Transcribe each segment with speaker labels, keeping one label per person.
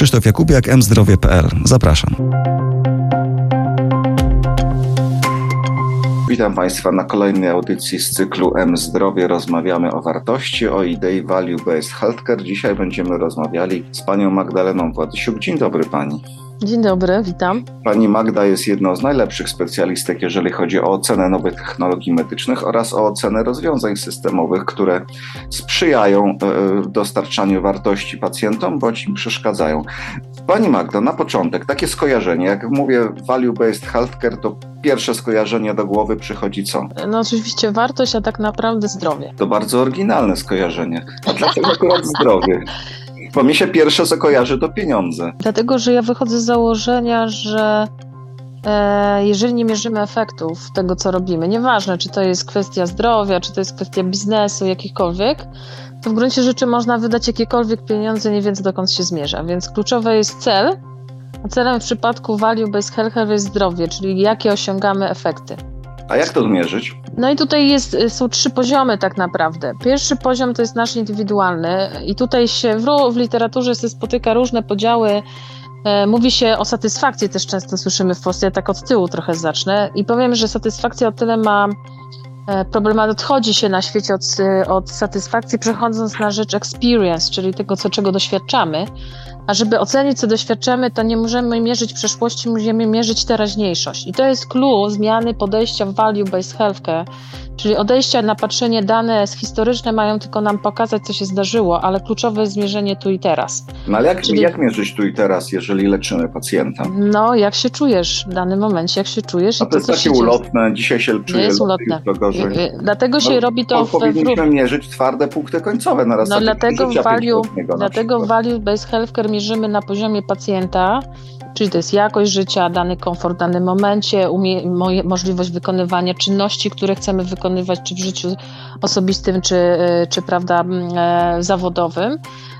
Speaker 1: Krzysztof Jakubiak, mzdrowie.pl. Zapraszam.
Speaker 2: Witam Państwa na kolejnej audycji z cyklu M Zdrowie. Rozmawiamy o wartości, o idei Value Based Healthcare. Dzisiaj będziemy rozmawiali z panią Magdaleną Władysiuk. Dzień dobry pani.
Speaker 3: Dzień dobry, witam.
Speaker 2: Pani Magda jest jedną z najlepszych specjalistek, jeżeli chodzi o ocenę nowych technologii medycznych oraz o ocenę rozwiązań systemowych, które sprzyjają e, dostarczaniu wartości pacjentom bądź im przeszkadzają. Pani Magda, na początek takie skojarzenie. Jak mówię value-based healthcare, to pierwsze skojarzenie do głowy przychodzi co?
Speaker 3: No oczywiście wartość, a tak naprawdę zdrowie.
Speaker 2: To bardzo oryginalne skojarzenie. A dlaczego akurat zdrowie? Bo mi się pierwsze co kojarzy to pieniądze.
Speaker 3: Dlatego, że ja wychodzę z założenia, że e, jeżeli nie mierzymy efektów tego, co robimy, nieważne, czy to jest kwestia zdrowia, czy to jest kwestia biznesu, jakichkolwiek, to w gruncie rzeczy można wydać jakiekolwiek pieniądze, nie wiedząc dokąd się zmierza. Więc kluczowy jest cel, a celem w przypadku value based health jest zdrowie, czyli jakie osiągamy efekty.
Speaker 2: A jak to zmierzyć?
Speaker 3: No i tutaj jest, są trzy poziomy tak naprawdę. Pierwszy poziom to jest nasz indywidualny i tutaj się w, w literaturze się spotyka różne podziały. E, mówi się o satysfakcji, też często słyszymy w Polsce, ja tak od tyłu trochę zacznę i powiem, że satysfakcja o tyle ma e, problemat, odchodzi się na świecie od, od satysfakcji, przechodząc na rzecz experience, czyli tego, co, czego doświadczamy. A żeby ocenić, co doświadczamy, to nie możemy mierzyć przeszłości, musimy mierzyć teraźniejszość. I to jest clue zmiany podejścia w value-based healthcare, czyli odejścia na patrzenie dane historyczne mają tylko nam pokazać, co się zdarzyło, ale kluczowe jest zmierzenie tu i teraz.
Speaker 2: No ale jak, czyli, jak mierzyć tu i teraz, jeżeli leczymy pacjenta?
Speaker 3: No, jak się czujesz w danym momencie, jak się czujesz.
Speaker 2: A to, to jest takie ulotne, dzisiaj się czuje
Speaker 3: nie jest ulotne.
Speaker 2: gorzej. Y,
Speaker 3: y, dlatego no, się robi to
Speaker 2: w... Powinniśmy mierzyć twarde punkty końcowe na
Speaker 3: No dlatego value, dlatego value-based healthcare mierzymy na poziomie pacjenta, czyli to jest jakość życia, dany komfort w danym momencie, umie, możliwość wykonywania czynności, które chcemy wykonywać, czy w życiu osobistym, czy, e, czy prawda, e, zawodowym.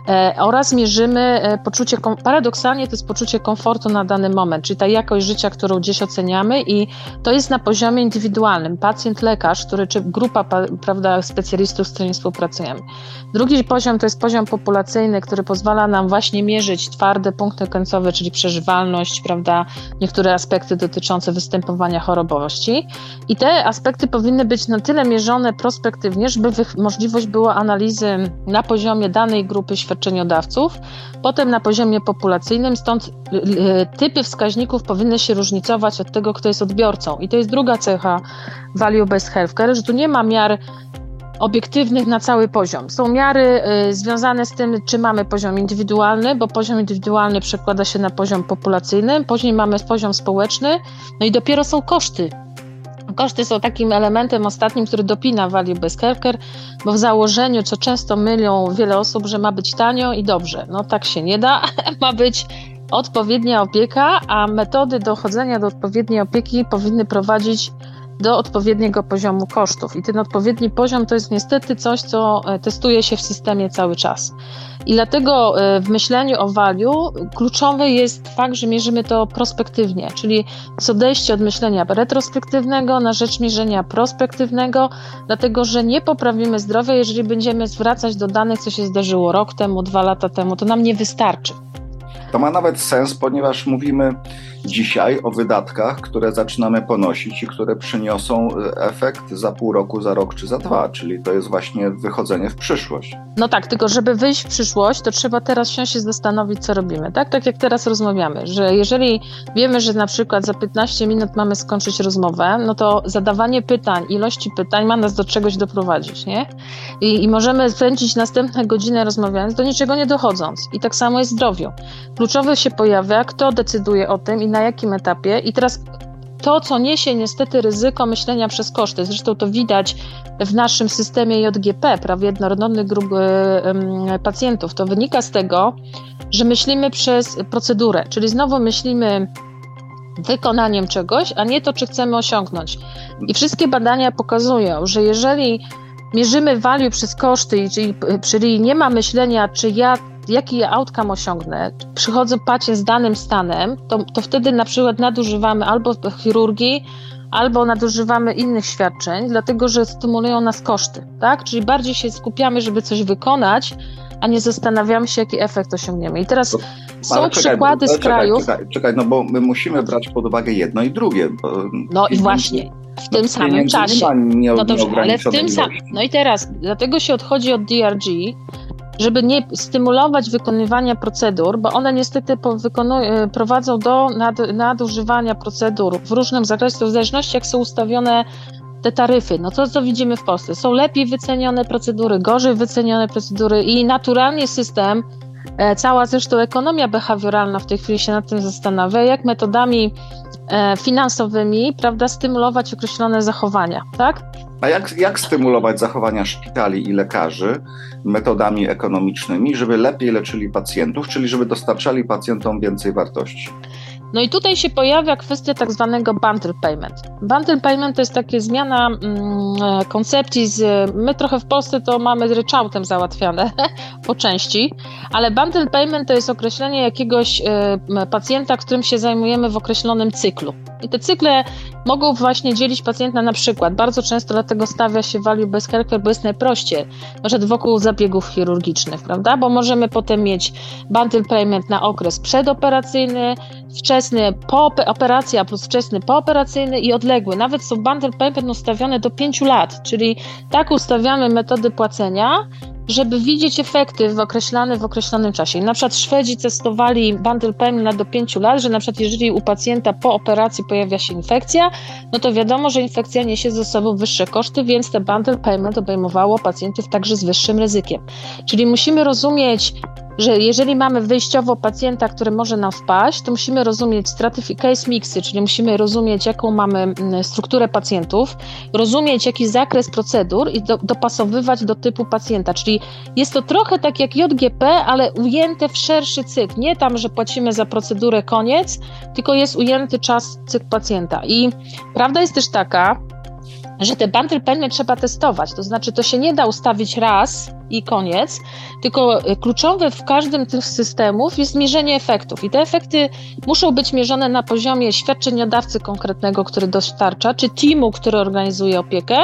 Speaker 3: E, oraz mierzymy e, poczucie, paradoksalnie to jest poczucie komfortu na dany moment, czyli ta jakość życia, którą gdzieś oceniamy i to jest na poziomie indywidualnym. Pacjent, lekarz, który, czy grupa prawda, specjalistów, z którymi współpracujemy. Drugi poziom to jest poziom populacyjny, który pozwala nam właśnie mierzyć twarde punkty końcowe, czyli przeżywalność, prawda, niektóre aspekty dotyczące występowania chorobowości. I te aspekty powinny być na tyle mierzone prospektywnie, żeby możliwość była analizy na poziomie danej grupy świadczeń świadczeniodawców, potem na poziomie populacyjnym, stąd typy wskaźników powinny się różnicować od tego, kto jest odbiorcą. I to jest druga cecha value based healthcare, że tu nie ma miar obiektywnych na cały poziom. Są miary y, związane z tym, czy mamy poziom indywidualny, bo poziom indywidualny przekłada się na poziom populacyjny, później mamy poziom społeczny, no i dopiero są koszty Koszty są takim elementem ostatnim, który dopina value based healthcare, bo w założeniu, co często mylią wiele osób, że ma być tanio i dobrze. No tak się nie da. ma być odpowiednia opieka, a metody dochodzenia do odpowiedniej opieki powinny prowadzić do odpowiedniego poziomu kosztów. I ten odpowiedni poziom to jest niestety coś, co e, testuje się w systemie cały czas. I dlatego e, w myśleniu o value kluczowy jest fakt, że mierzymy to prospektywnie, czyli z odejście od myślenia retrospektywnego na rzecz mierzenia prospektywnego, dlatego że nie poprawimy zdrowia, jeżeli będziemy zwracać do danych, co się zdarzyło rok temu, dwa lata temu, to nam nie wystarczy.
Speaker 2: To ma nawet sens, ponieważ mówimy dzisiaj o wydatkach, które zaczynamy ponosić i które przyniosą e, efekt za pół roku, za rok czy za dwa, czyli to jest właśnie wychodzenie w przyszłość.
Speaker 3: No tak, tylko żeby wyjść w przyszłość, to trzeba teraz się zastanowić, co robimy. Tak, tak jak teraz rozmawiamy, że jeżeli wiemy, że na przykład za 15 minut mamy skończyć rozmowę, no to zadawanie pytań, ilości pytań ma nas do czegoś doprowadzić, nie? I, i możemy spędzić następne godziny rozmawiając, do niczego nie dochodząc. I tak samo jest zdrowiu. Kluczowe się pojawia, kto decyduje o tym i na jakim etapie. I teraz to, co niesie niestety ryzyko myślenia przez koszty, zresztą to widać w naszym systemie JGP, prawie jednorodnych grup pacjentów, to wynika z tego, że myślimy przez procedurę, czyli znowu myślimy wykonaniem czegoś, a nie to, czy chcemy osiągnąć. I wszystkie badania pokazują, że jeżeli mierzymy value przez koszty, czyli, czyli nie ma myślenia, czy ja jaki outcome osiągnę, przychodzę pacie z danym stanem, to, to wtedy na przykład nadużywamy albo chirurgii, albo nadużywamy innych świadczeń, dlatego że stymulują nas koszty, tak? Czyli bardziej się skupiamy, żeby coś wykonać, a nie zastanawiamy się, jaki efekt osiągniemy. I teraz są czekaj, przykłady z krajów.
Speaker 2: Czekaj, czekaj, no bo my musimy brać pod uwagę jedno i drugie.
Speaker 3: no i właśnie. W tym samym czasie.
Speaker 2: Nie,
Speaker 3: no dobrze, ale w tym samym. No i teraz, dlatego się odchodzi od DRG, żeby nie stymulować wykonywania procedur, bo one niestety e, prowadzą do nad, nadużywania procedur w różnym zakresie, w zależności jak są ustawione te taryfy. No to, co widzimy w Polsce, są lepiej wycenione procedury, gorzej wycenione procedury i naturalnie system, e, cała zresztą ekonomia behawioralna w tej chwili się nad tym zastanawia, jak metodami e, finansowymi, prawda, stymulować określone zachowania, tak?
Speaker 2: A jak, jak stymulować zachowania szpitali i lekarzy metodami ekonomicznymi, żeby lepiej leczyli pacjentów, czyli żeby dostarczali pacjentom więcej wartości?
Speaker 3: No i tutaj się pojawia kwestia tak zwanego bundle payment. Bundle payment to jest taka zmiana mm, koncepcji z, my trochę w Polsce to mamy ryczałtem załatwiane po części, ale bundle payment to jest określenie jakiegoś y, pacjenta, którym się zajmujemy w określonym cyklu. I te cykle mogą właśnie dzielić pacjenta na przykład. Bardzo często dlatego stawia się value based healthcare, bo jest najprościej, na przykład wokół zabiegów chirurgicznych, prawda? Bo możemy potem mieć bundle payment na okres przedoperacyjny, wczesny po operacja plus wczesny pooperacyjny i odległy. Nawet są bundle payment ustawione do 5 lat, czyli tak ustawiamy metody płacenia, żeby widzieć efekty w w określonym czasie. Na przykład Szwedzi testowali bundle payment do 5 lat, że na przykład jeżeli u pacjenta po operacji pojawia się infekcja, no to wiadomo, że infekcja niesie ze sobą wyższe koszty, więc te bundle payment obejmowało pacjentów także z wyższym ryzykiem. Czyli musimy rozumieć że jeżeli mamy wyjściowo pacjenta, który może nam wpaść, to musimy rozumieć case mixy, czyli musimy rozumieć, jaką mamy mm, strukturę pacjentów, rozumieć jaki zakres procedur i do, dopasowywać do typu pacjenta. Czyli jest to trochę tak jak JGP, ale ujęte w szerszy cykl. Nie tam, że płacimy za procedurę koniec, tylko jest ujęty czas cykl pacjenta. I prawda jest też taka, że te bundle payment trzeba testować. To znaczy, to się nie da ustawić raz i koniec, tylko e, kluczowe w każdym tych systemów jest mierzenie efektów. I te efekty muszą być mierzone na poziomie świadczeniodawcy konkretnego, który dostarcza, czy teamu, który organizuje opiekę,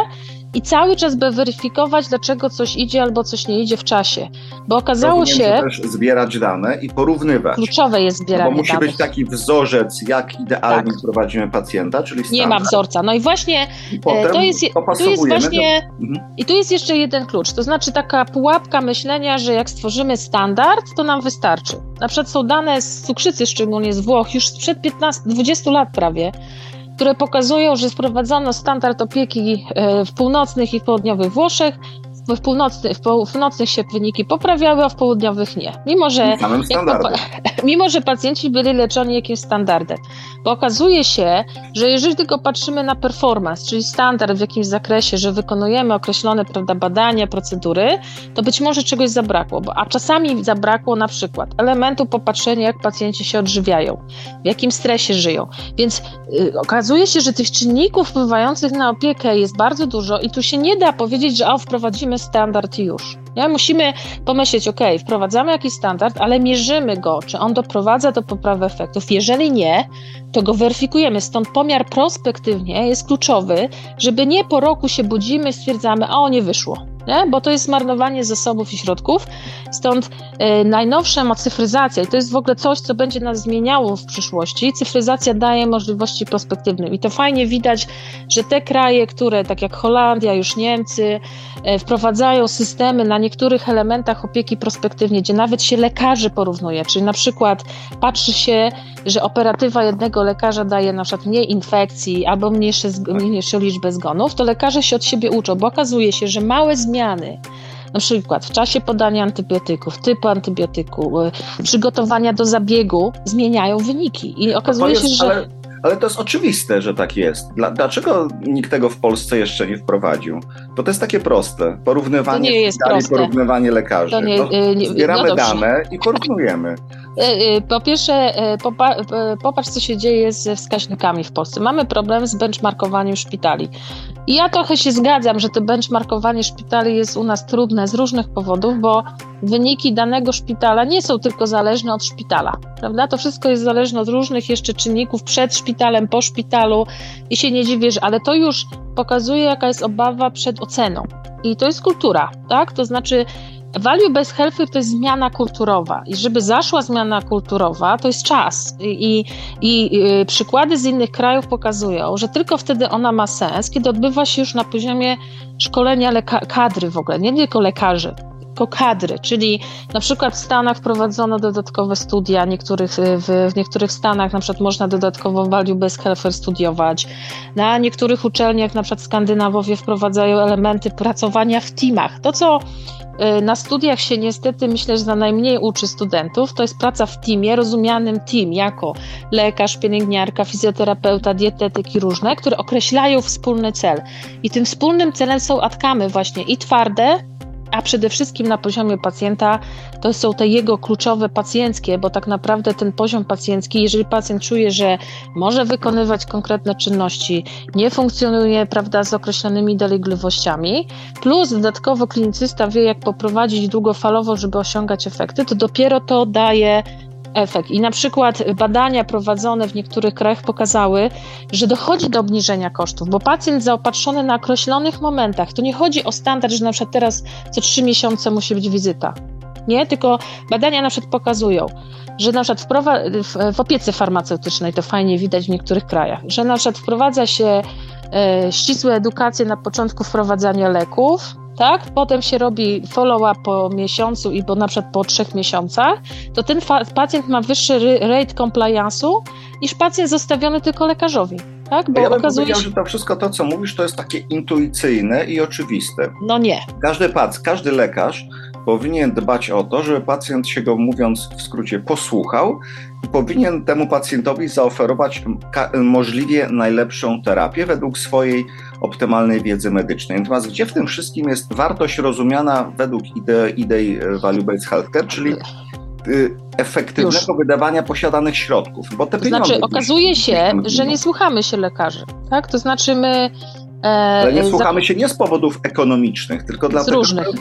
Speaker 3: i cały czas by weryfikować, dlaczego coś idzie albo coś nie idzie w czasie. Bo okazało się.
Speaker 2: też zbierać dane i porównywać.
Speaker 3: Kluczowe jest zbieranie
Speaker 2: Bo musi
Speaker 3: danych.
Speaker 2: być taki wzorzec, jak idealnie tak. prowadzimy pacjenta, czyli standard.
Speaker 3: Nie ma wzorca. No i właśnie I e, to jest, tu jest właśnie. Do... Mhm. I tu jest jeszcze jeden klucz. To znaczy taka pułapka myślenia, że jak stworzymy standard, to nam wystarczy. Na przykład są dane z cukrzycy, szczególnie z Włoch, już sprzed 15, 20 lat prawie które pokazują, że wprowadzono standard opieki e, w północnych i południowych Włoszech w, północny, w północnych się wyniki poprawiały, a w południowych nie. Mimo, że, mimo, że pacjenci byli leczeni jakimś standardem. Bo okazuje się, że jeżeli tylko patrzymy na performance, czyli standard w jakimś zakresie, że wykonujemy określone prawda, badania, procedury, to być może czegoś zabrakło. Bo, a czasami zabrakło na przykład elementu popatrzenia, jak pacjenci się odżywiają, w jakim stresie żyją. Więc y, okazuje się, że tych czynników wpływających na opiekę jest bardzo dużo i tu się nie da powiedzieć, że o, wprowadzimy standard i już. Nie? Musimy pomyśleć, ok, wprowadzamy jakiś standard, ale mierzymy go, czy on doprowadza do poprawy efektów. Jeżeli nie, to go weryfikujemy. Stąd pomiar prospektywnie jest kluczowy, żeby nie po roku się budzimy, stwierdzamy, a o nie wyszło nie? bo to jest marnowanie zasobów i środków. Stąd y, najnowsza cyfryzacja, i to jest w ogóle coś, co będzie nas zmieniało w przyszłości, cyfryzacja daje możliwości prospektywne. I to fajnie widać, że te kraje, które, tak jak Holandia, już Niemcy, y, wprowadzają systemy na niektórych elementach opieki prospektywnie, gdzie nawet się lekarzy porównuje, czyli na przykład patrzy się, że operatywa jednego lekarza daje na przykład mniej infekcji albo mniejsze, mniejszą liczbę zgonów, to lekarze się od siebie uczą, bo okazuje się, że małe zmiany. Na przykład w czasie podania antybiotyków, typu antybiotyku, y, przygotowania do zabiegu zmieniają wyniki. I okazuje się, że.
Speaker 2: Ale, ale, to jest oczywiste, że tak jest. Dlaczego nikt tego w Polsce jeszcze nie wprowadził? Bo to jest takie proste. Porównywanie
Speaker 3: to nie jest proste.
Speaker 2: porównywanie lekarzy. To nie, no, zbieramy no dane i porównujemy.
Speaker 3: Y, po pierwsze, popatrz, co się dzieje ze wskaźnikami w Polsce. Mamy problem z benchmarkowaniem szpitali. I ja trochę się zgadzam, że to benchmarkowanie szpitali jest u nas trudne z różnych powodów, bo wyniki danego szpitala nie są tylko zależne od szpitala, prawda? To wszystko jest zależne od różnych jeszcze czynników przed szpitalem, po szpitalu i się nie dziwisz, ale to już pokazuje, jaka jest obawa przed oceną. I to jest kultura, tak? To znaczy value based health to jest zmiana kulturowa i żeby zaszła zmiana kulturowa, to jest czas. I, i, i y, przykłady z innych krajów pokazują, że tylko wtedy ona ma sens, kiedy odbywa się już na poziomie szkolenia leka- kadry w ogóle, nie tylko lekarzy, tylko kadry, czyli na przykład w Stanach wprowadzono dodatkowe studia, niektórych, y, w, w niektórych Stanach na przykład można dodatkowo value based healthcare studiować. Na niektórych uczelniach, na przykład Skandynawowie wprowadzają elementy pracowania w teamach. To, co y, na studiach się niestety myślę, że najmniej uczy studentów, to jest praca w teamie, rozumianym team jako lekarz, pielęgniarka, fizjoterapeuta, dietetyk i różne, które określają wspólny cel. I tym wspólnym celem są atkamy właśnie i twarde, a przede wszystkim na poziomie pacjenta to są te jego kluczowe pacjenckie, bo tak naprawdę ten poziom pacjencki, jeżeli pacjent czuje, że może wykonywać konkretne czynności, nie funkcjonuje prawda, z określonymi dolegliwościami, plus dodatkowo klinicysta wie, jak poprowadzić długofalowo, żeby osiągać efekty, to dopiero to daje efekt. I na przykład badania prowadzone w niektórych krajach pokazały, że dochodzi do obniżenia kosztów, bo pacjent zaopatrzony na określonych momentach, to nie chodzi o standard, że na przykład teraz co trzy miesiące musi być wizyta. Nie, tylko badania na przykład pokazują, że na przykład w, opiece farmaceutycznej, to fajnie widać w niektórych krajach, że na przykład wprowadza się e, ścisłą edukację na początku wprowadzania leków, tak? Potem się robi follow-up po miesiącu i po, na przykład po trzech miesiącach, to ten pacjent ma wyższy rate compliance'u niż pacjent zostawiony tylko lekarzowi. Tak?
Speaker 2: Bo ja bym okazuje się, że to wszystko to, co mówisz, to jest takie intuicyjne i oczywiste.
Speaker 3: No nie.
Speaker 2: Każdy pacjent, każdy lekarz powinien dbać o to, żeby pacjent się go, mówiąc w skrócie, posłuchał i powinien temu pacjentowi zaoferować możliwie najlepszą terapię według swojej optymalnej wiedzy medycznej. Natomiast gdzie w tym wszystkim jest wartość rozumiana według idei, idei e, value-based healthcare, czyli y, efektywnego Już. wydawania posiadanych środków.
Speaker 3: Bo te to znaczy, okazuje się, że nie słuchamy się lekarzy. Tak? To znaczy, my
Speaker 2: E, Ale nie słuchamy się nie z powodów ekonomicznych, tylko dlatego,
Speaker 3: z różnych, że...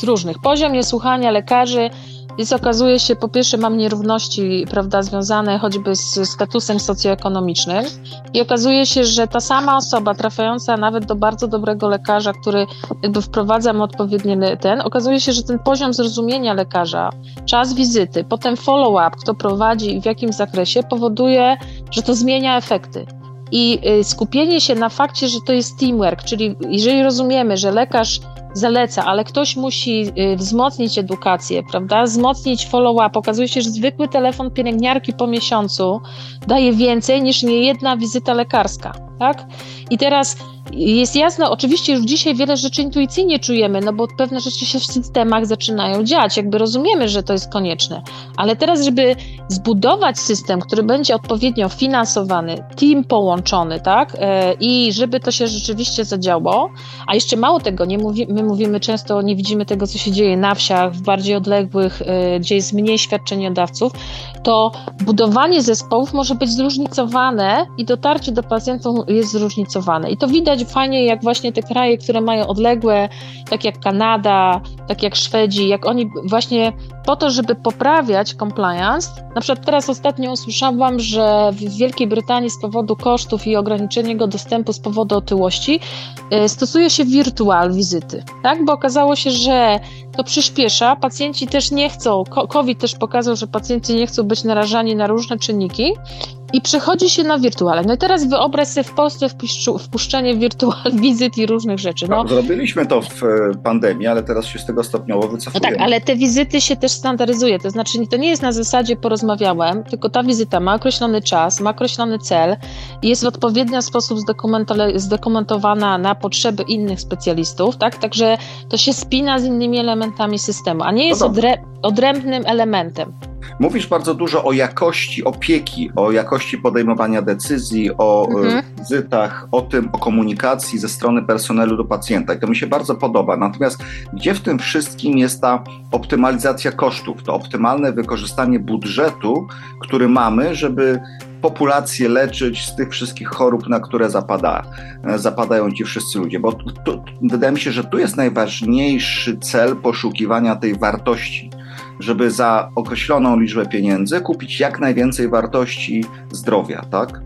Speaker 3: Z różnych. Poziom niesłuchania lekarzy więc okazuje się, po pierwsze, mam nierówności, prawda, związane choćby z statusem socjoekonomicznym i okazuje się, że ta sama osoba trafiająca nawet do bardzo dobrego lekarza, który jakby wprowadza mu odpowiedni ten, okazuje się, że ten poziom zrozumienia lekarza, czas wizyty, potem follow-up, kto prowadzi i w jakim zakresie powoduje, że to zmienia efekty. I y, skupienie się na fakcie, że to jest teamwork, czyli jeżeli rozumiemy, że lekarz zaleca, ale ktoś musi y, wzmocnić edukację, prawda? Wzmocnić follow-up. Okazuje się, że zwykły telefon pielęgniarki po miesiącu daje więcej niż niejedna wizyta lekarska, tak? I teraz jest jasne, oczywiście już dzisiaj wiele rzeczy intuicyjnie czujemy, no bo pewne rzeczy się w systemach zaczynają dziać, jakby rozumiemy, że to jest konieczne, ale teraz, żeby zbudować system, który będzie odpowiednio finansowany, team połączony, tak, e, i żeby to się rzeczywiście zadziało, a jeszcze mało tego, nie mówi, my mówimy często, nie widzimy tego, co się dzieje na wsiach, w bardziej odległych, e, gdzie jest mniej świadczeniodawców, to budowanie zespołów może być zróżnicowane i dotarcie do pacjentów jest zróżnicowane. I to widać fajnie, jak właśnie te kraje, które mają odległe, tak jak Kanada, tak jak Szwedzi, jak oni właśnie po to, żeby poprawiać compliance, na przykład teraz ostatnio usłyszałam, że w Wielkiej Brytanii z powodu kosztów i ograniczenia dostępu z powodu otyłości e, stosuje się wirtual wizyty, tak? Bo okazało się, że to przyspiesza, pacjenci też nie chcą, COVID też pokazał, że pacjenci nie chcą być narażani na różne czynniki i przechodzi się na wirtuale. No i teraz wyobraź sobie w Polsce wpuszczenie wirtual wizyt i różnych rzeczy. No.
Speaker 2: Tak, zrobiliśmy to w e, pandemii, ale teraz się z tego stopniowo wycofujemy.
Speaker 3: No tak, ale te wizyty się też standaryzuje, to znaczy to nie jest na zasadzie porozmawiałem, tylko ta wizyta ma określony czas, ma określony cel i jest w odpowiedni sposób zdokumentowana na potrzeby innych specjalistów, tak? Także to się spina z innymi elementami systemu, a nie jest no odrę odrębnym elementem.
Speaker 2: Mówisz bardzo dużo o jakości opieki, o jakości podejmowania decyzji, o e, mhm. wizytach, o tym, o komunikacji ze strony personelu do pacjenta. I to mi się bardzo podoba. Natomiast gdzie w tym wszystkim jest ta optymalizacja kosztów, to optymalne wykorzystanie budżetu, który mamy, żeby populację leczyć z tych wszystkich chorób, na które zapada, e, zapadają ci wszyscy ludzie. Bo tu, wydaje mi się, że tu jest najważniejszy cel poszukiwania tej wartości żeby za określoną liczbę pieniędzy kupić jak najwięcej wartości zdrowia, tak?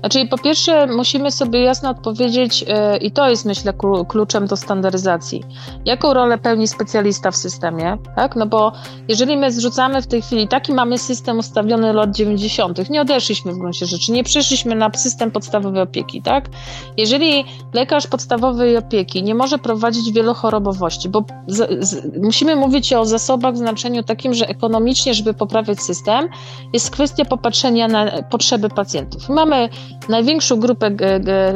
Speaker 3: Znaczy, po pierwsze, musimy sobie jasno odpowiedzieć, yy, i to jest, myślę, kluczem do standaryzacji. Jaką rolę pełni specjalista w systemie? Tak? No bo jeżeli my zrzucamy w tej chwili, taki mamy system ustawiony lat 90., nie odeszliśmy w gruncie rzeczy, nie przeszliśmy na system podstawowej opieki, tak? Jeżeli lekarz podstawowej opieki nie może prowadzić wielochorobowości, bo z, z, musimy mówić o zasobach w znaczeniu takim, że ekonomicznie, żeby poprawiać system, jest kwestia popatrzenia na potrzeby pacjentów. Mamy największą grupę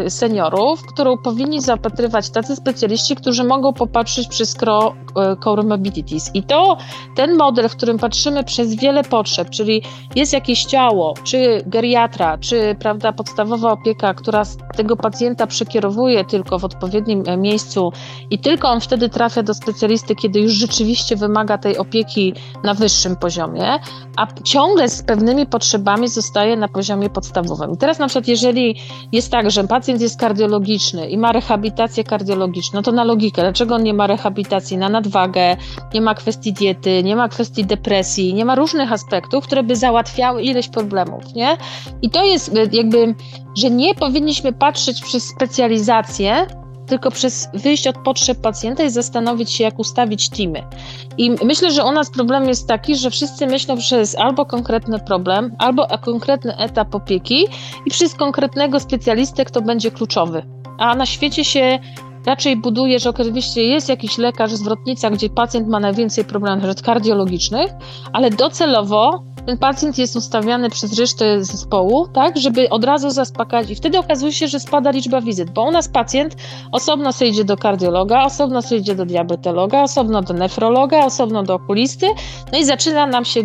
Speaker 3: seniorów, którą powinni zaopatrywać tacy specjaliści, którzy mogą popatrzeć przez comorbidities. I to ten model, w którym patrzymy przez wiele potrzeb, czyli jest jakieś ciało, czy geriatra, czy prawda, podstawowa opieka, która tego pacjenta przekierowuje tylko w odpowiednim e, miejscu i tylko on wtedy trafia do specjalisty, kiedy już rzeczywiście wymaga tej opieki na wyższym poziomie, a ciągle z pewnymi potrzebami zostaje na poziomie podstawowym. I teraz na przykład jeżeli jest tak, że pacjent jest kardiologiczny i ma rehabilitację kardiologiczną, to na logikę, dlaczego on nie ma rehabilitacji na nadwagę, nie ma kwestii diety, nie ma kwestii depresji, nie ma różnych aspektów, które by załatwiały ileś problemów, nie? I to jest e, jakby, że nie powinniśmy patrzeć przez specjalizację, tylko przez wyjść od potrzeb pacjenta i zastanowić się, jak ustawić teamy. I myślę, że u nas problem jest taki, że wszyscy myślą przez albo konkretny problem, albo konkretny etap opieki i przez konkretnego specjalistę, kto będzie kluczowy. A na świecie się raczej buduje, że oczywiście jest jakiś lekarz, zwrotnica, gdzie pacjent ma najwięcej problemów kardiologicznych, ale docelowo ten pacjent jest ustawiany przez resztę zespołu, tak, żeby od razu zaspokajać i wtedy okazuje się, że spada liczba wizyt, bo u nas pacjent osobno sobie idzie do kardiologa, osobno sobie idzie do diabetologa, osobno do nefrologa, osobno do okulisty, no i zaczyna nam się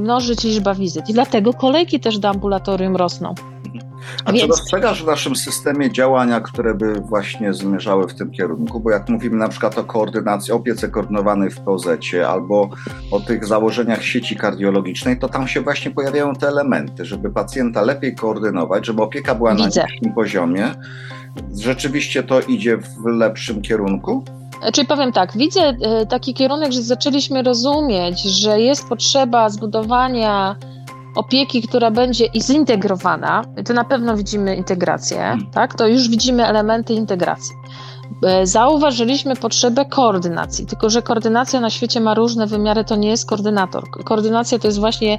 Speaker 3: mnożyć liczba wizyt i dlatego kolejki też do ambulatorium rosną.
Speaker 2: A Więc... czy dostrzegasz w naszym systemie działania, które by właśnie zmierzały w tym kierunku? Bo jak mówimy na przykład o koordynacji, opiece koordynowanej w poz albo o tych założeniach sieci kardiologicznej, to tam się właśnie pojawiają te elementy, żeby pacjenta lepiej koordynować, żeby opieka była Widzę. na niższym poziomie. Rzeczywiście to idzie w lepszym kierunku?
Speaker 3: Czyli powiem tak, widzę e, taki kierunek, że zaczęliśmy rozumieć, że jest potrzeba zbudowania opieki, która będzie zintegrowana, to na pewno widzimy integrację, hmm. tak? To już widzimy elementy integracji. E, zauważyliśmy potrzebę koordynacji, tylko że koordynacja na świecie ma różne wymiary, to nie jest koordynator. Koordynacja to jest właśnie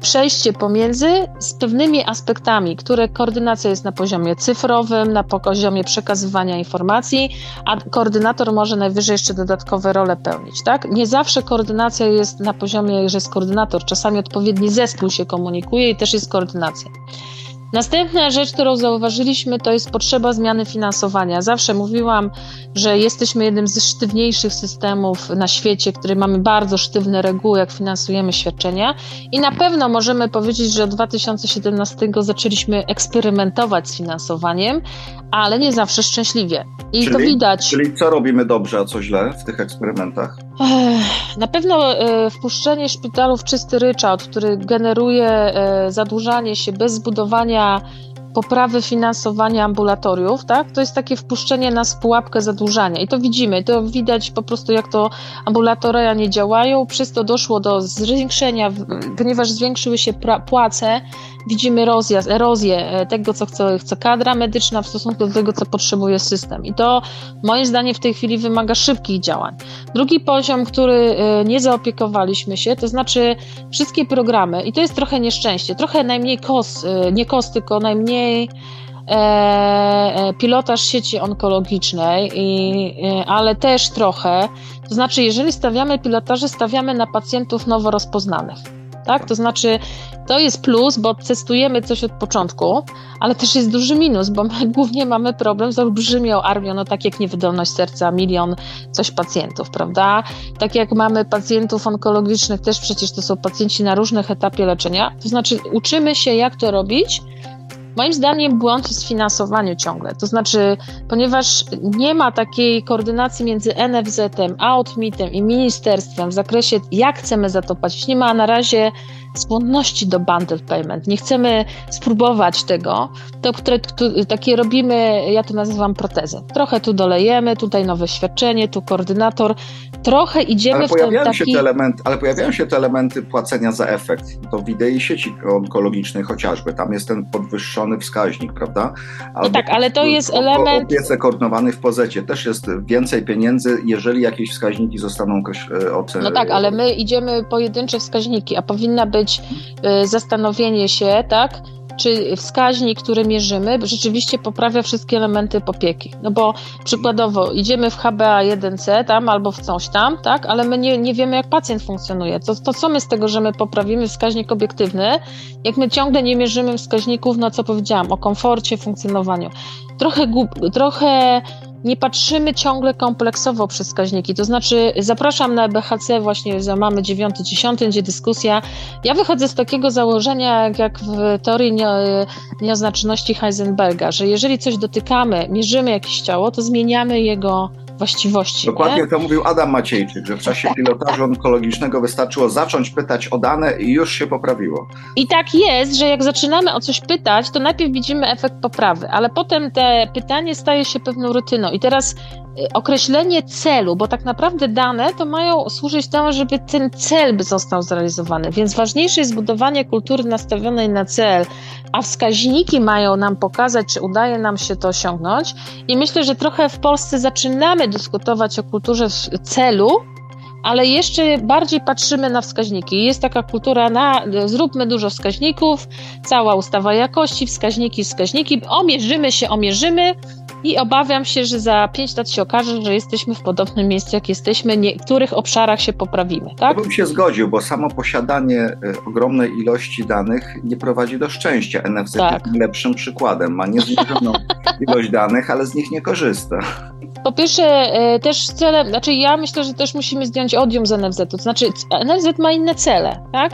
Speaker 3: przejście pomiędzy z pewnymi aspektami, które koordynacja jest na poziomie cyfrowym, na poziomie przekazywania informacji, a koordynator może najwyżej jeszcze dodatkowe role pełnić. Tak? Nie zawsze koordynacja jest na poziomie, że jest koordynator, czasami odpowiedni zespół się komunikuje i też jest koordynacja. Następna rzecz, którą zauważyliśmy, to jest potrzeba zmiany finansowania. Zawsze mówiłam, że jesteśmy jednym ze sztywniejszych systemów na świecie, który mamy bardzo sztywne reguły, jak finansujemy świadczenia. I na pewno możemy powiedzieć, że od 2017 zaczęliśmy eksperymentować z finansowaniem, ale nie zawsze szczęśliwie. I czyli, to widać.
Speaker 2: Czyli co robimy dobrze, a co źle w tych eksperymentach?
Speaker 3: Na pewno e, wpuszczenie szpitalu w czysty ryczałt, który generuje e, zadłużanie się bez zbudowania poprawy finansowania ambulatoriów, tak? To jest takie wpuszczenie nas w pułapkę zadłużania. I to widzimy, to widać po prostu jak to ambulatoria nie działają, przez to doszło do zwiększenia, ponieważ zwiększyły się płace, widzimy erozję, e, tego, co chce, chce kadra medyczna w stosunku do tego, co potrzebuje system. I to moim zdaniem w tej chwili wymaga szybkich działań. Drugi poziom, który e, nie zaopiekowaliśmy się, to znaczy wszystkie programy, i to jest trochę nieszczęście, trochę najmniej kos, e, nie kos, tylko najmniej pilotaż sieci onkologicznej, i, ale też trochę. To znaczy, jeżeli stawiamy pilotaże, stawiamy na pacjentów nowo rozpoznanych tak? To znaczy, to jest plus, bo testujemy coś od początku, ale też jest duży minus, bo my głównie mamy problem z olbrzymią armią, no tak jak niewydolność serca, milion coś pacjentów, prawda? Tak jak mamy pacjentów onkologicznych, też przecież to są pacjenci na różnych etapie leczenia, to znaczy uczymy się, jak to robić, Moim zdaniem błąd jest w finansowaniu ciągle. To znaczy, ponieważ nie ma takiej koordynacji między NFZ-em, OutMitem i ministerstwem w zakresie, jak chcemy za to płacić, nie ma na razie skłonności do bundle payment, nie chcemy spróbować tego, to które, takie robimy, ja to nazywam protezę. Trochę tu dolejemy, tutaj nowe świadczenie, tu koordynator, trochę idziemy ale
Speaker 2: w ten taki... Się te elementy, ale pojawiają się te elementy płacenia za efekt. To w idei sieci onkologicznej chociażby, tam jest ten podwyższony wskaźnik, prawda?
Speaker 3: Albo no tak, ale to jest element...
Speaker 2: Opiece koordynowany w pozecie też jest więcej pieniędzy, jeżeli jakieś wskaźniki zostaną e, ocenione.
Speaker 3: No tak, ale my idziemy pojedyncze wskaźniki, a powinna być e, zastanowienie się, tak, czy wskaźnik, który mierzymy, rzeczywiście poprawia wszystkie elementy popieki. No bo przykładowo idziemy w HbA1c tam albo w coś tam, tak, ale my nie, nie wiemy, jak pacjent funkcjonuje. To, to co my z tego, że my poprawimy wskaźnik obiektywny, jak my ciągle nie mierzymy wskaźników, no co powiedziałam, o komforcie, funkcjonowaniu. Trochę, trochę nie patrzymy ciągle kompleksowo przez wskaźniki. To znaczy, zapraszam na BHC właśnie za mamy 9-10, gdzie dyskusja. Ja wychodzę z takiego założenia, jak, w teorii nie, nieoznaczności Heisenberga, że jeżeli coś dotykamy, mierzymy jakieś ciało, to zmieniamy jego właściwości.
Speaker 2: Dokładnie nie? to mówił Adam Maciejczyk, że w czasie pilotażu onkologicznego wystarczyło zacząć pytać o dane i już się poprawiło.
Speaker 3: I tak jest, że jak zaczynamy o coś pytać, to najpierw widzimy efekt poprawy, ale potem te pytanie staje się pewną rutyną. I teraz określenie celu, bo tak naprawdę dane to mają służyć temu, żeby ten cel by został zrealizowany. Więc ważniejsze jest budowanie kultury nastawionej na cel, a wskaźniki mają nam pokazać, czy udaje nam się to osiągnąć. I myślę, że trochę w Polsce zaczynamy dyskutować o kulturze celu, ale jeszcze bardziej patrzymy na wskaźniki. Jest taka kultura na zróbmy dużo wskaźników, cała ustawa jakości, wskaźniki, wskaźniki, omierzymy się, omierzymy, i obawiam się, że za 5 lat się okaże, że jesteśmy w podobnym miejscu, jak jesteśmy, w niektórych obszarach się poprawimy. Tak?
Speaker 2: Ja bym się zgodził, bo samo posiadanie e, ogromnej ilości danych nie prowadzi do szczęścia. NFZ tak. jest lepszym przykładem. Ma niezmierzoną ilość danych, ale z nich nie korzysta.
Speaker 3: Po pierwsze, e, też cele, znaczy ja myślę, że też musimy zdjąć odium z NFZ-u. To znaczy, NFZ ma inne cele, tak?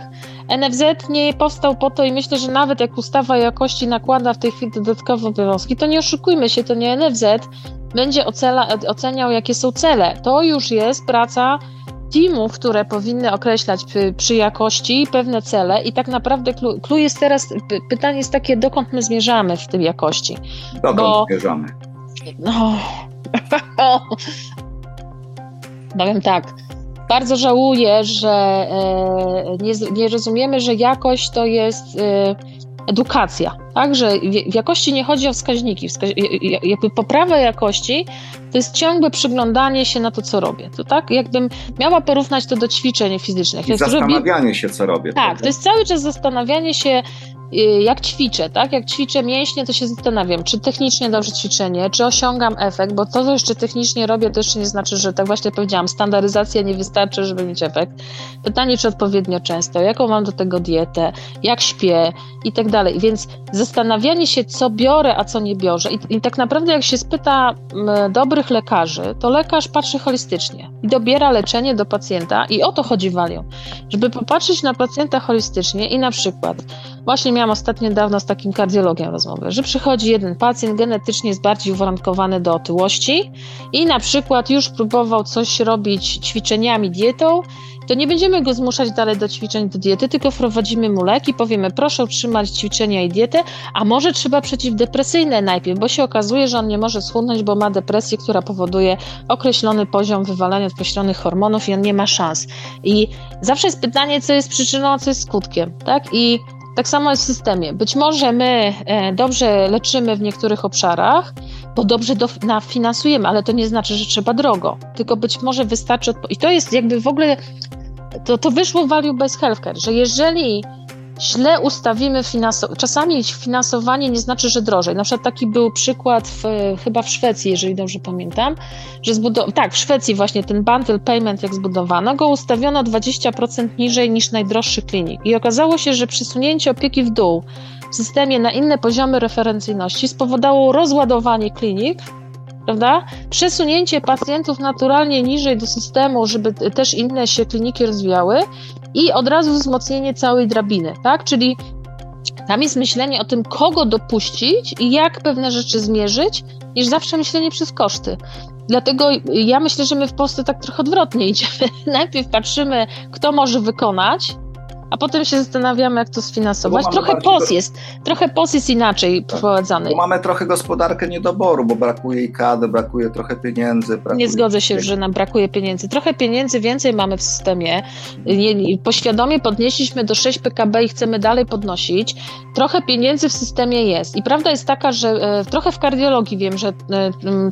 Speaker 3: NFZ nie powstał po to i myślę, że nawet jak ustawa jakości nakłada w tej chwili dodatkowe obowiązki, to nie oszukujmy się, to nie NFZ będzie ocela, oceniał, jakie są cele. To już jest praca teamów, które powinny określać przy, przy jakości pewne cele i tak naprawdę clue, jest teraz, pytanie jest takie, dokąd my zmierzamy w tej jakości.
Speaker 2: Dokąd Bo, zmierzamy?
Speaker 3: No, powiem tak, bardzo żałuję, że e, nie, nie rozumiemy, że jakość to jest e, edukacja. Także w jakości nie chodzi o wskaźniki. jakby poprawa jakości to jest ciągłe przyglądanie się na to, co robię. To tak, jakbym miała porównać to do ćwiczeń fizycznych.
Speaker 2: I zastanawianie się, co robię.
Speaker 3: Tak, to jest cały czas zastanawianie się, jak ćwiczę, tak? Jak ćwiczę mięśnie, to się zastanawiam, czy technicznie dobrze ćwiczenie, czy osiągam efekt, bo to, co jeszcze technicznie robię, to jeszcze nie znaczy, że tak właśnie powiedziałam, standaryzacja nie wystarczy, żeby mieć efekt. Pytanie, czy odpowiednio często, jaką mam do tego dietę, jak śpię i tak dalej. Więc zastanawianie się, co biorę, a co nie biorę. I, i tak naprawdę, jak się spyta dobrych lekarzy, to lekarz patrzy holistycznie i dobiera leczenie do pacjenta i o to chodzi walią, żeby popatrzeć na pacjenta holistycznie i na przykład Właśnie miałam ostatnio niedawno z takim kardiologiem rozmowę, że przychodzi jeden pacjent genetycznie jest bardziej uwarunkowany do otyłości i na przykład już próbował coś robić ćwiczeniami, dietą, to nie będziemy go zmuszać dalej do ćwiczeń, do diety, tylko wprowadzimy mu leki, powiemy proszę utrzymać ćwiczenia i dietę, a może trzeba przeciwdepresyjne najpierw, bo się okazuje, że on nie może schudnąć, bo ma depresję, która powoduje określony poziom wywalania określonych hormonów i on nie ma szans. I zawsze jest pytanie, co jest przyczyną, a co jest skutkiem, tak? I tak samo jest w systemie. Być może my e, dobrze leczymy w niektórych obszarach, bo dobrze finansujemy, ale to nie znaczy, że trzeba drogo. Tylko być może wystarczy. I to jest jakby w ogóle. To, to wyszło w Value Based Healthcare, że jeżeli źle ustawimy finansowanie. Czasami finansowanie nie znaczy, że drożej. Na przykład taki był przykład w, chyba w Szwecji, jeżeli dobrze pamiętam, że zbudow... tak, w Szwecji właśnie ten bundle payment jak zbudowano, go ustawiono 20% niżej niż najdroższy klinik. I okazało się, że przesunięcie opieki w dół w systemie na inne poziomy referencyjności spowodowało rozładowanie klinik, prawda? Przesunięcie pacjentów naturalnie niżej do systemu, żeby też inne się kliniki rozwijały i od razu wzmocnienie całej drabiny, tak? Czyli tam jest myślenie o tym, kogo dopuścić i jak pewne rzeczy zmierzyć, niż zawsze myślenie przez koszty. Dlatego ja myślę, że my w Polsce tak trochę odwrotnie idziemy. Najpierw patrzymy, kto może wykonać, a potem się zastanawiamy, jak to sfinansować. Trochę POS do... jest, trochę POS jest inaczej tak. prowadzany.
Speaker 2: Bo mamy trochę gospodarkę niedoboru, bo brakuje i kady, brakuje trochę pieniędzy. Brakuje
Speaker 3: nie zgodzę się, że nam brakuje pieniędzy. Trochę pieniędzy więcej mamy w systemie. Poświadomie podnieśliśmy do 6 PKB i chcemy dalej podnosić. Trochę pieniędzy w systemie jest. I prawda jest taka, że e, trochę w kardiologii wiem, że e,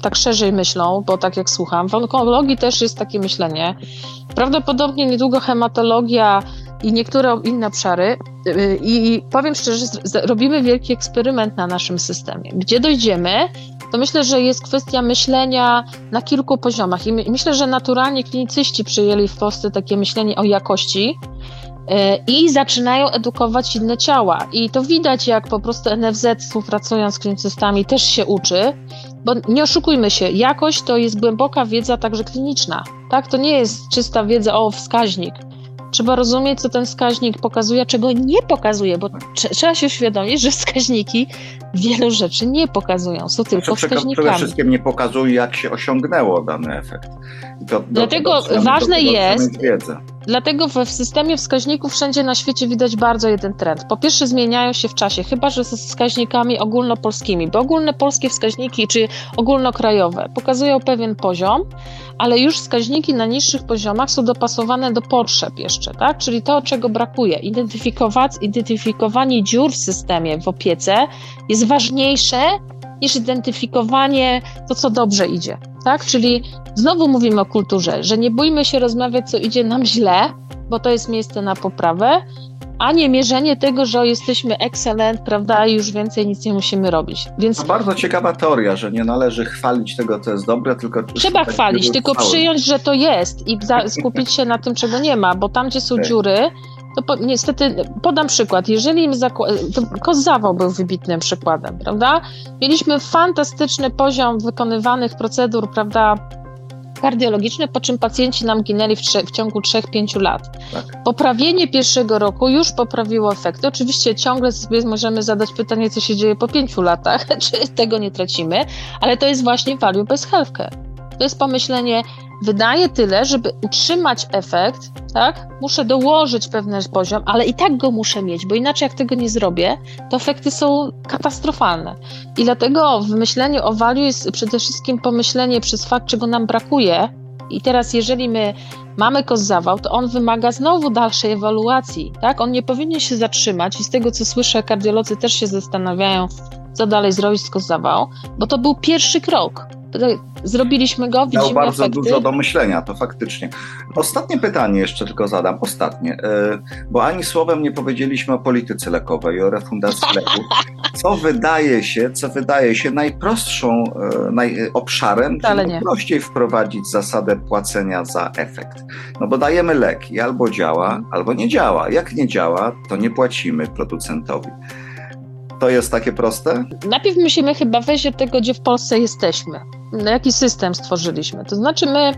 Speaker 3: tak szerzej myślą, bo tak jak słucham, w onkologii też jest takie myślenie. Prawdopodobnie niedługo hematologia i niektóre inne obszary. Y, I powiem szczerze, robimy wielki eksperyment na naszym systemie. Gdzie dojdziemy, to myślę, że jest kwestia myślenia na kilku poziomach. I myślę, że naturalnie klinicyści przyjęli w Polsce takie myślenie o jakości y, i zaczynają edukować inne ciała. I to widać, jak po prostu NFZ współpracując z klinicystami też się uczy, bo nie oszukujmy się, jakość to jest głęboka wiedza także kliniczna. Tak? To nie jest czysta wiedza o wskaźnik. Trzeba rozumieć, co ten wskaźnik pokazuje, czego nie pokazuje, bo trzeba się uświadomić, że wskaźniki wielu rzeczy nie pokazują, są tylko znaczy, wskaźnikami.
Speaker 2: Przede wszystkim nie pokazują, jak się osiągnęło dany efekt.
Speaker 3: To, Dlatego do, ważne jest, Dlatego w systemie wskaźników wszędzie na świecie widać bardzo jeden trend. Po pierwsze zmieniają się w czasie, chyba że z wskaźnikami ogólnopolskimi, bo ogólne polskie wskaźniki czy ogólnokrajowe pokazują pewien poziom, ale już wskaźniki na niższych poziomach są dopasowane do potrzeb jeszcze, tak? Czyli to, czego brakuje. Identyfikowanie dziur w systemie, w opiece jest ważniejsze niż identyfikowanie to, co dobrze idzie. Tak? Czyli znowu mówimy o kulturze, że nie bójmy się rozmawiać, co idzie nam źle, bo to jest miejsce na poprawę, a nie mierzenie tego, że jesteśmy excellent, prawda, i już więcej nic nie musimy robić. Więc...
Speaker 2: To bardzo ciekawa teoria, że nie należy chwalić tego, co jest dobre, tylko...
Speaker 3: Trzeba chwalić, tylko przyjąć, że to jest i skupić się na tym, czego nie ma, bo tam, gdzie są okay. dziury, to po, niestety, podam przykład. Jeżeli im zawał był wybitnym przykładem, prawda? Mieliśmy fantastyczny poziom wykonywanych procedur, prawda? kardiologiczny, po czym pacjenci nam ginęli w, w ciągu 3-5 lat. Tak. Poprawienie pierwszego roku już poprawiło efekty. Oczywiście ciągle sobie możemy zadać pytanie, co się dzieje po 5 latach, czy tego nie tracimy, ale to jest właśnie value based healthcare. To jest pomyślenie, wydaje tyle, żeby utrzymać efekt, tak? Muszę dołożyć pewien poziom, ale i tak go muszę mieć, bo inaczej jak tego nie zrobię, to efekty są katastrofalne. I dlatego w myśleniu o value jest przede wszystkim pomyślenie przez fakt, czego nam brakuje. I teraz, jeżeli my mamy kost zawał, to on wymaga znowu dalszej ewaluacji, tak? On nie powinien się zatrzymać i z tego, co słyszę, kardiolodzy też się zastanawiają, co dalej zrobić z kost zawał, bo to był pierwszy krok zrobiliśmy go, widzimy
Speaker 2: Miał bardzo efekty. dużo do myślenia, to faktycznie. Ostatnie pytanie jeszcze tylko zadam, ostatnie, e, bo ani słowem nie powiedzieliśmy o polityce lekowej o refundacji leków, co wydaje się, co wydaje się najprostszą e, naj, obszarem, Wcale najprościej wprowadzić zasadę płacenia za efekt. No bo dajemy lek i albo działa, albo nie działa. Jak nie działa, to nie płacimy producentowi. To jest takie proste?
Speaker 3: Najpierw musimy chyba wejść od tego, gdzie w Polsce jesteśmy. Jaki system stworzyliśmy. To znaczy, my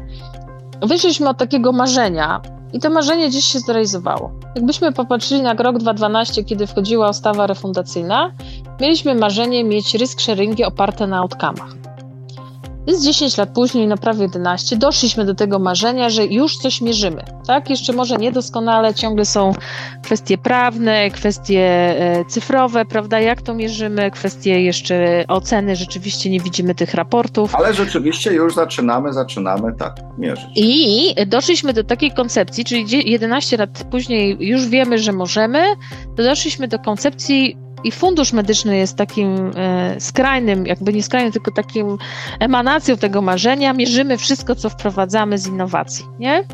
Speaker 3: wyszliśmy od takiego marzenia i to marzenie dziś się zrealizowało. Jakbyśmy popatrzyli na rok 2012, kiedy wchodziła ustawa refundacyjna, mieliśmy marzenie mieć risk sharingi oparte na outcome'ach. Jest 10 lat później, na prawie 11, doszliśmy do tego marzenia, że już coś mierzymy. Tak, jeszcze może niedoskonale, ciągle są kwestie prawne, kwestie e, cyfrowe, prawda? Jak to mierzymy, kwestie jeszcze oceny, rzeczywiście nie widzimy tych raportów.
Speaker 2: Ale rzeczywiście już zaczynamy, zaczynamy tak mierzyć.
Speaker 3: I doszliśmy do takiej koncepcji, czyli 11 lat później już wiemy, że możemy, doszliśmy do koncepcji i fundusz medyczny jest takim e, skrajnym, jakby nie skrajnym, tylko takim emanacją tego marzenia. Mierzymy wszystko, co wprowadzamy z innowacji, nie?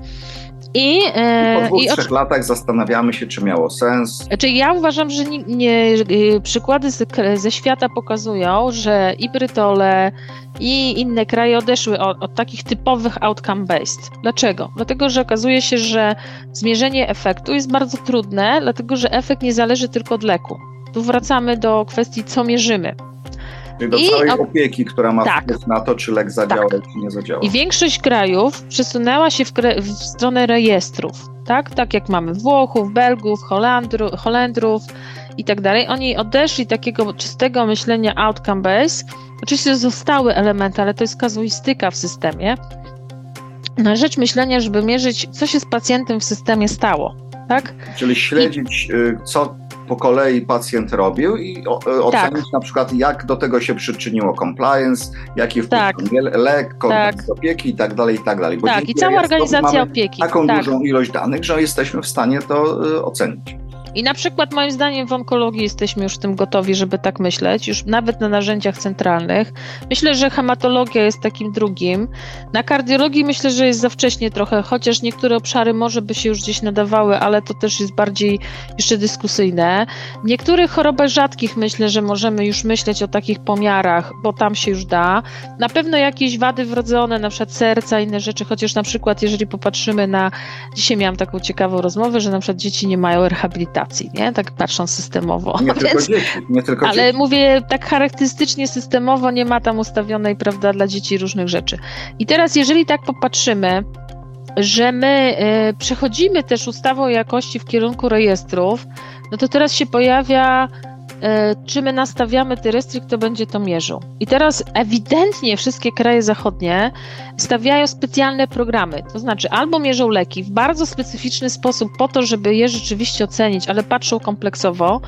Speaker 2: I, e, po dwóch, i trzech latach zastanawiamy się, czy miało sens.
Speaker 3: Znaczy ja uważam, że nie, nie, e, przykłady z, ze świata pokazują, że i Brytole, i inne kraje odeszły od, od takich typowych outcome-based. Dlaczego? Dlatego, że okazuje się, że zmierzenie efektu jest bardzo trudne, dlatego że efekt nie zależy tylko od leku. Tu wracamy do kwestii, co mierzymy.
Speaker 2: Czyli do I całej opieki, która ma tak, wpływ na to, czy lek zadziała, tak. czy nie zadziała.
Speaker 3: I większość krajów przesunęła się w, w, stronę rejestrów, tak? Tak jak mamy Włochów, Belgów, Holandru, Holendrów i tak dalej. Oni odeszli takiego czystego myślenia outcome based. Oczywiście zostały elementy, ale to jest kazuistyka w systemie. Na rzecz myślenia, żeby mierzyć, co się z pacjentem w systemie stało tak?
Speaker 2: Czyli śledzić, I... Y, co po kolei pacjent robił i y, ocenić tak. na przykład, jak do tego się przyczyniło compliance, jaki wpływ tak. lek, kontakt tak. opieki i tak dalej, i tak dalej.
Speaker 3: Bo tak, i cała organizacja opieki.
Speaker 2: taką tak. dużą ilość danych, że jesteśmy w stanie to y, ocenić.
Speaker 3: I na przykład moim zdaniem w onkologii jesteśmy już w tym gotowi, żeby tak myśleć, już nawet na narzędziach centralnych. Myślę, że hematologia jest takim drugim. Na kardiologii myślę, że jest za wcześnie trochę, chociaż niektóre obszary może by się już gdzieś nadawały, ale to też jest bardziej jeszcze dyskusyjne. W niektórych chorobach rzadkich myślę, że możemy już myśleć o takich pomiarach, bo tam się już da. Na pewno jakieś wady wrodzone, na przykład serca, inne rzeczy, chociaż na przykład jeżeli popatrzymy na, dzisiaj miałam taką ciekawą rozmowę, że na przykład dzieci nie mają rehabilitacji nie? Tak patrząc systemowo.
Speaker 2: Nie tylko Więc, dzieci, nie tylko
Speaker 3: Ale dzieci. mówię tak charakterystycznie systemowo, nie ma tam ustawionej, prawda, dla dzieci różnych rzeczy. I teraz, jeżeli tak popatrzymy, że my y, przechodzimy też ustawą jakości w kierunku rejestrów, no to teraz się pojawia E, czy my nastawiamy te restry, kto będzie to mierzył. I teraz ewidentnie wszystkie kraje zachodnie stawiają specjalne programy, to znaczy albo mierzą leki w bardzo specyficzny sposób po to, żeby je rzeczywiście ocenić, ale patrzą kompleksowo,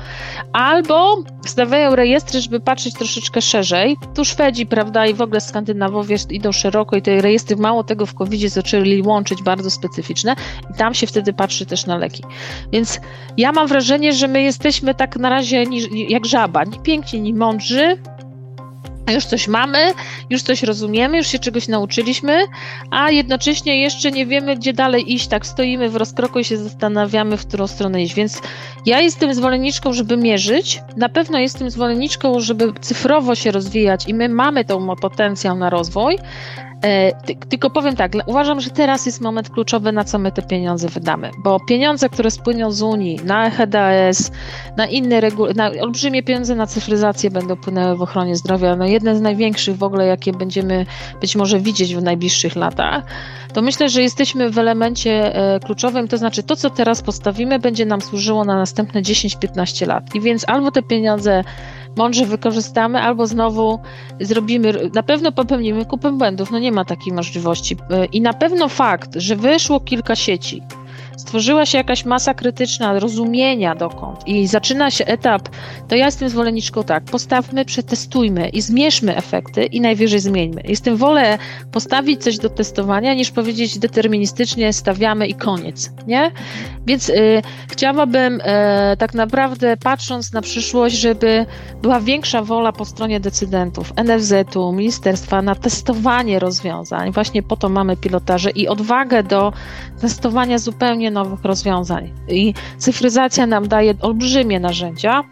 Speaker 3: albo stawiają rejestry, żeby patrzeć troszeczkę szerzej. Tu Szwedzi, prawda, i w ogóle Skandynawowie idą szeroko i te rejestry mało tego w covid zaczęli łączyć bardzo specyficzne i tam się wtedy patrzy też na leki. Więc ja mam wrażenie, że my jesteśmy tak na razie jak żaba, ni piękni, ni mądrzy, już coś mamy, już coś rozumiemy, już się czegoś nauczyliśmy, a jednocześnie jeszcze nie wiemy, gdzie dalej iść. Tak stoimy w rozkroku i się zastanawiamy, w którą stronę iść. Więc ja jestem zwolenniczką, żeby mierzyć. Na pewno jestem zwolenniczką, żeby cyfrowo się rozwijać i my mamy tą potencjał na rozwój, tylko powiem tak, uważam, że teraz jest moment kluczowy, na co my te pieniądze wydamy, bo pieniądze, które spłyną z Unii na HDS, na inne regu- na olbrzymie pieniądze na cyfryzację będą płynęły w ochronie zdrowia, no jedne z największych w ogóle, jakie będziemy być może widzieć w najbliższych latach, to myślę, że jesteśmy w elemencie e, kluczowym, to znaczy to, co teraz postawimy, będzie nam służyło na następne 10-15 lat. I więc albo te pieniądze mądrze wykorzystamy, albo znowu zrobimy, na pewno popełnimy kupę błędów, no nie ma takiej możliwości. I na pewno fakt, że wyszło kilka sieci, stworzyła się jakaś masa krytyczna rozumienia dokąd i zaczyna się etap, to ja jestem zwolenniczką tak, postawmy, przetestujmy i zmierzmy efekty i najwyżej zmieńmy. Jestem wolę postawić coś do testowania, niż powiedzieć deterministycznie stawiamy i koniec, nie? Więc y, chciałabym y, tak naprawdę patrząc na przyszłość, żeby była większa wola po stronie decydentów, NFZ-u, ministerstwa na testowanie rozwiązań. Właśnie po to mamy pilotaże i odwagę do testowania zupełnie nowych rozwiązań. I cyfryzacja nam daje olbrzymie narzędzia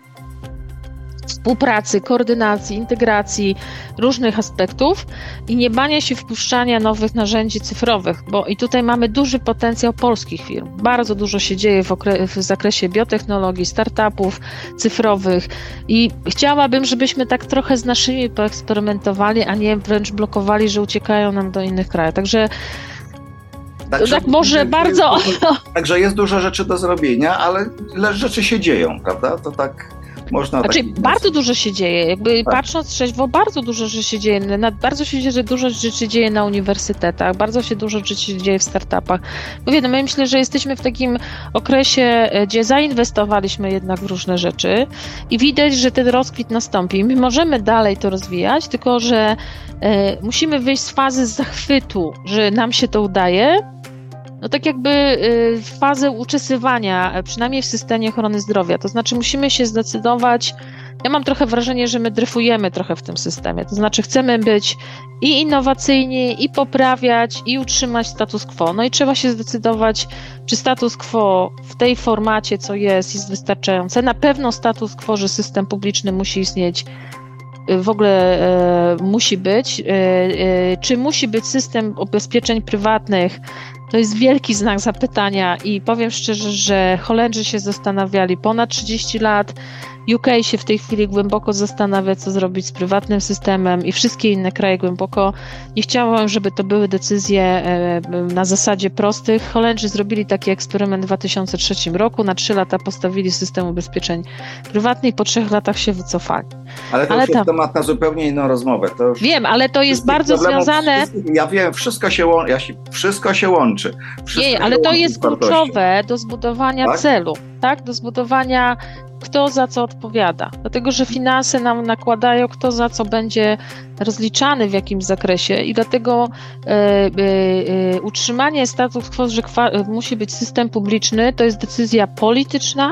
Speaker 3: współpracy, koordynacji, integracji różnych aspektów i nie bania się wpuszczania nowych narzędzi cyfrowych, bo i tutaj mamy duży potencjał polskich firm. Bardzo dużo się dzieje w, w zakresie biotechnologii, startupów cyfrowych i chciałabym, żebyśmy tak trochę z naszymi poeksperymentowali, a nie wręcz blokowali, że uciekają nam do innych krajów. Także Także, tak może jest, bardzo.
Speaker 2: także jest dużo rzeczy do zrobienia, ale rzeczy się dzieją, prawda? To tak można.
Speaker 3: Znaczy, tak... bardzo dużo się dzieje. Jakby tak. patrząc trzeźwo, bardzo dużo rzeczy się dzieje. Bardzo się dzieje, że dużo rzeczy dzieje na uniwersytetach, bardzo się dużo rzeczy dzieje w startupach. Mówię, no my myślę, że jesteśmy w takim okresie, e, gdzie zainwestowaliśmy jednak w różne rzeczy i widać, że ten rozkwit nastąpi. My możemy dalej to rozwijać, tylko że e, musimy wyjść z fazy zachwytu, że nam się to udaje no tak jakby y, fazę uczesywania, e, przynajmniej w systemie ochrony zdrowia. To znaczy musimy się zdecydować, ja mam trochę wrażenie, że my dryfujemy trochę w tym systemie. To znaczy chcemy być i innowacyjni, i poprawiać, i utrzymać status quo. No i trzeba się zdecydować, czy status quo w tej formacie, co jest, jest wystarczające. Na pewno status quo, że system publiczny musi istnieć w ogóle e, musi być, e, e, czy musi być system ubezpieczeń prywatnych to jest wielki znak zapytania i powiem szczerze, że Holendrzy się zastanawiali ponad 30 lat. UK się w tej chwili głęboko zastanawia, co zrobić z prywatnym systemem i wszystkie inne kraje głęboko. Nie chciałam, żeby to były decyzje e, na zasadzie prostych. Holendrzy zrobili taki eksperyment w 2003 roku. Na trzy lata postawili system ubezpieczeń prywatnych, po trzech latach się wycofali.
Speaker 2: Ale to ale już jest temat na zupełnie inną rozmowę.
Speaker 3: wiem, ale to jest bardzo związane.
Speaker 2: Ja wiem, wszystko się, łączy, wszystko się łączy.
Speaker 3: Wszystko Nie, ale to jest kluczowe do zbudowania tak? celu, tak? Do zbudowania kto za co odpowiada. Dlatego, że finanse nam nakładają, kto za co będzie rozliczany w jakimś zakresie i dlatego e, e, e, utrzymanie status quo, że musi być system publiczny, to jest decyzja polityczna,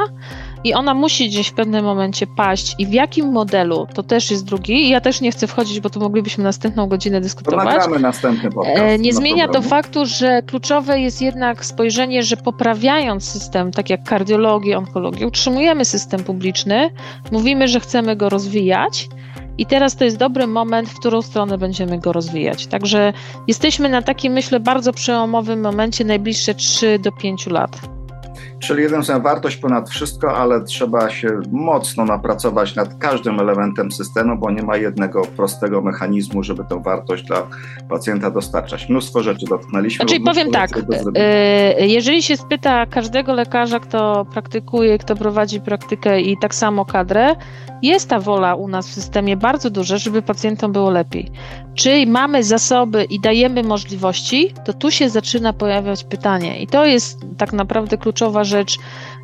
Speaker 3: i ona musi gdzieś w pewnym momencie paść. I w jakim modelu, to też jest drugi. Ja też nie chcę wchodzić, bo tu moglibyśmy następną godzinę dyskutować.
Speaker 2: To następny podcast.
Speaker 3: E, nie zmienia to faktu, że kluczowe jest jednak spojrzenie, że poprawiając system, tak jak kardiologię, onkologię, utrzymujemy system publiczny, mówimy, że chcemy go rozwijać. I teraz to jest dobry moment, w którą stronę będziemy go rozwijać. Także jesteśmy na takim, myślę, bardzo przełomowym momencie najbliższe 3 do 5 lat.
Speaker 2: Czyli jeden z wartość ponad wszystko, ale trzeba się mocno napracować nad każdym elementem systemu, bo nie ma jednego prostego mechanizmu, żeby tę wartość dla pacjenta dostarczać. Mnóstwo rzeczy dotknęliśmy.
Speaker 3: Znaczy powiem tak, e, jeżeli się spyta każdego lekarza, kto praktykuje, kto prowadzi praktykę i tak samo kadrę, jest ta wola u nas w systemie bardzo duża, żeby pacjentom było lepiej. Czy mamy zasoby i dajemy możliwości, to tu się zaczyna pojawiać pytanie. I to jest tak naprawdę kluczowa rzecz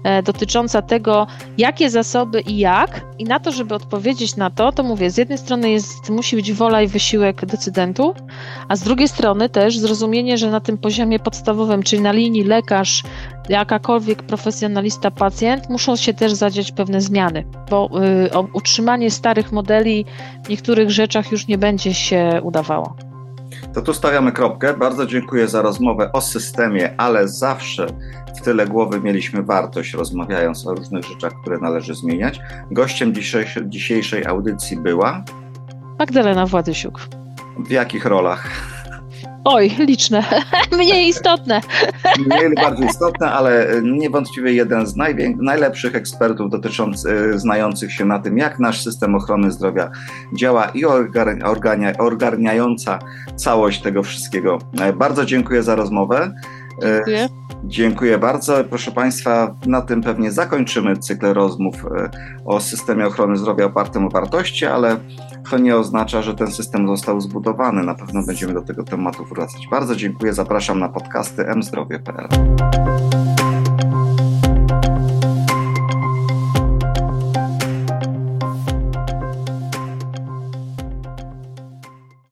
Speaker 3: e, dotycząca tego, jakie zasoby i jak. I na to, żeby odpowiedzieć na to, to mówię, z jednej strony jest, musi być wola i wysiłek decydentów, a z drugiej strony też zrozumienie, że na tym poziomie podstawowym, czyli na linii lekarz, jakakolwiek profesjonalista, pacjent, muszą się też zadziać pewne zmiany, bo y, utrzymanie starych modeli w niektórych rzeczach już nie będzie się udawało.
Speaker 2: To tu stawiamy kropkę. Bardzo dziękuję za rozmowę o systemie, ale zawsze w tyle głowy mieliśmy wartość, rozmawiając o różnych rzeczach, które należy zmieniać. Gościem dzisiejszej, audycji była
Speaker 3: Magdalena Władysiuk.
Speaker 2: W jakich rolach?
Speaker 3: Oj, liczne, mniej istotne.
Speaker 2: Mniej lub bardziej istotne, ale niewątpliwie jeden z najlepszych ekspertów dotyczących, znających się na tym, jak nasz system ochrony zdrowia działa i ogarnia, ogarniająca całość tego wszystkiego. Bardzo dziękuję za rozmowę.
Speaker 3: Dziękuję.
Speaker 2: Dziękuję bardzo. Proszę Państwa, na tym pewnie zakończymy cykl rozmów e, o systemie ochrony zdrowia opartym o wartości, ale to nie oznacza, że ten system został zbudowany. Na pewno będziemy do tego tematu wracać. Bardzo dziękuję. Zapraszam na podcasty mzdrowie.pl.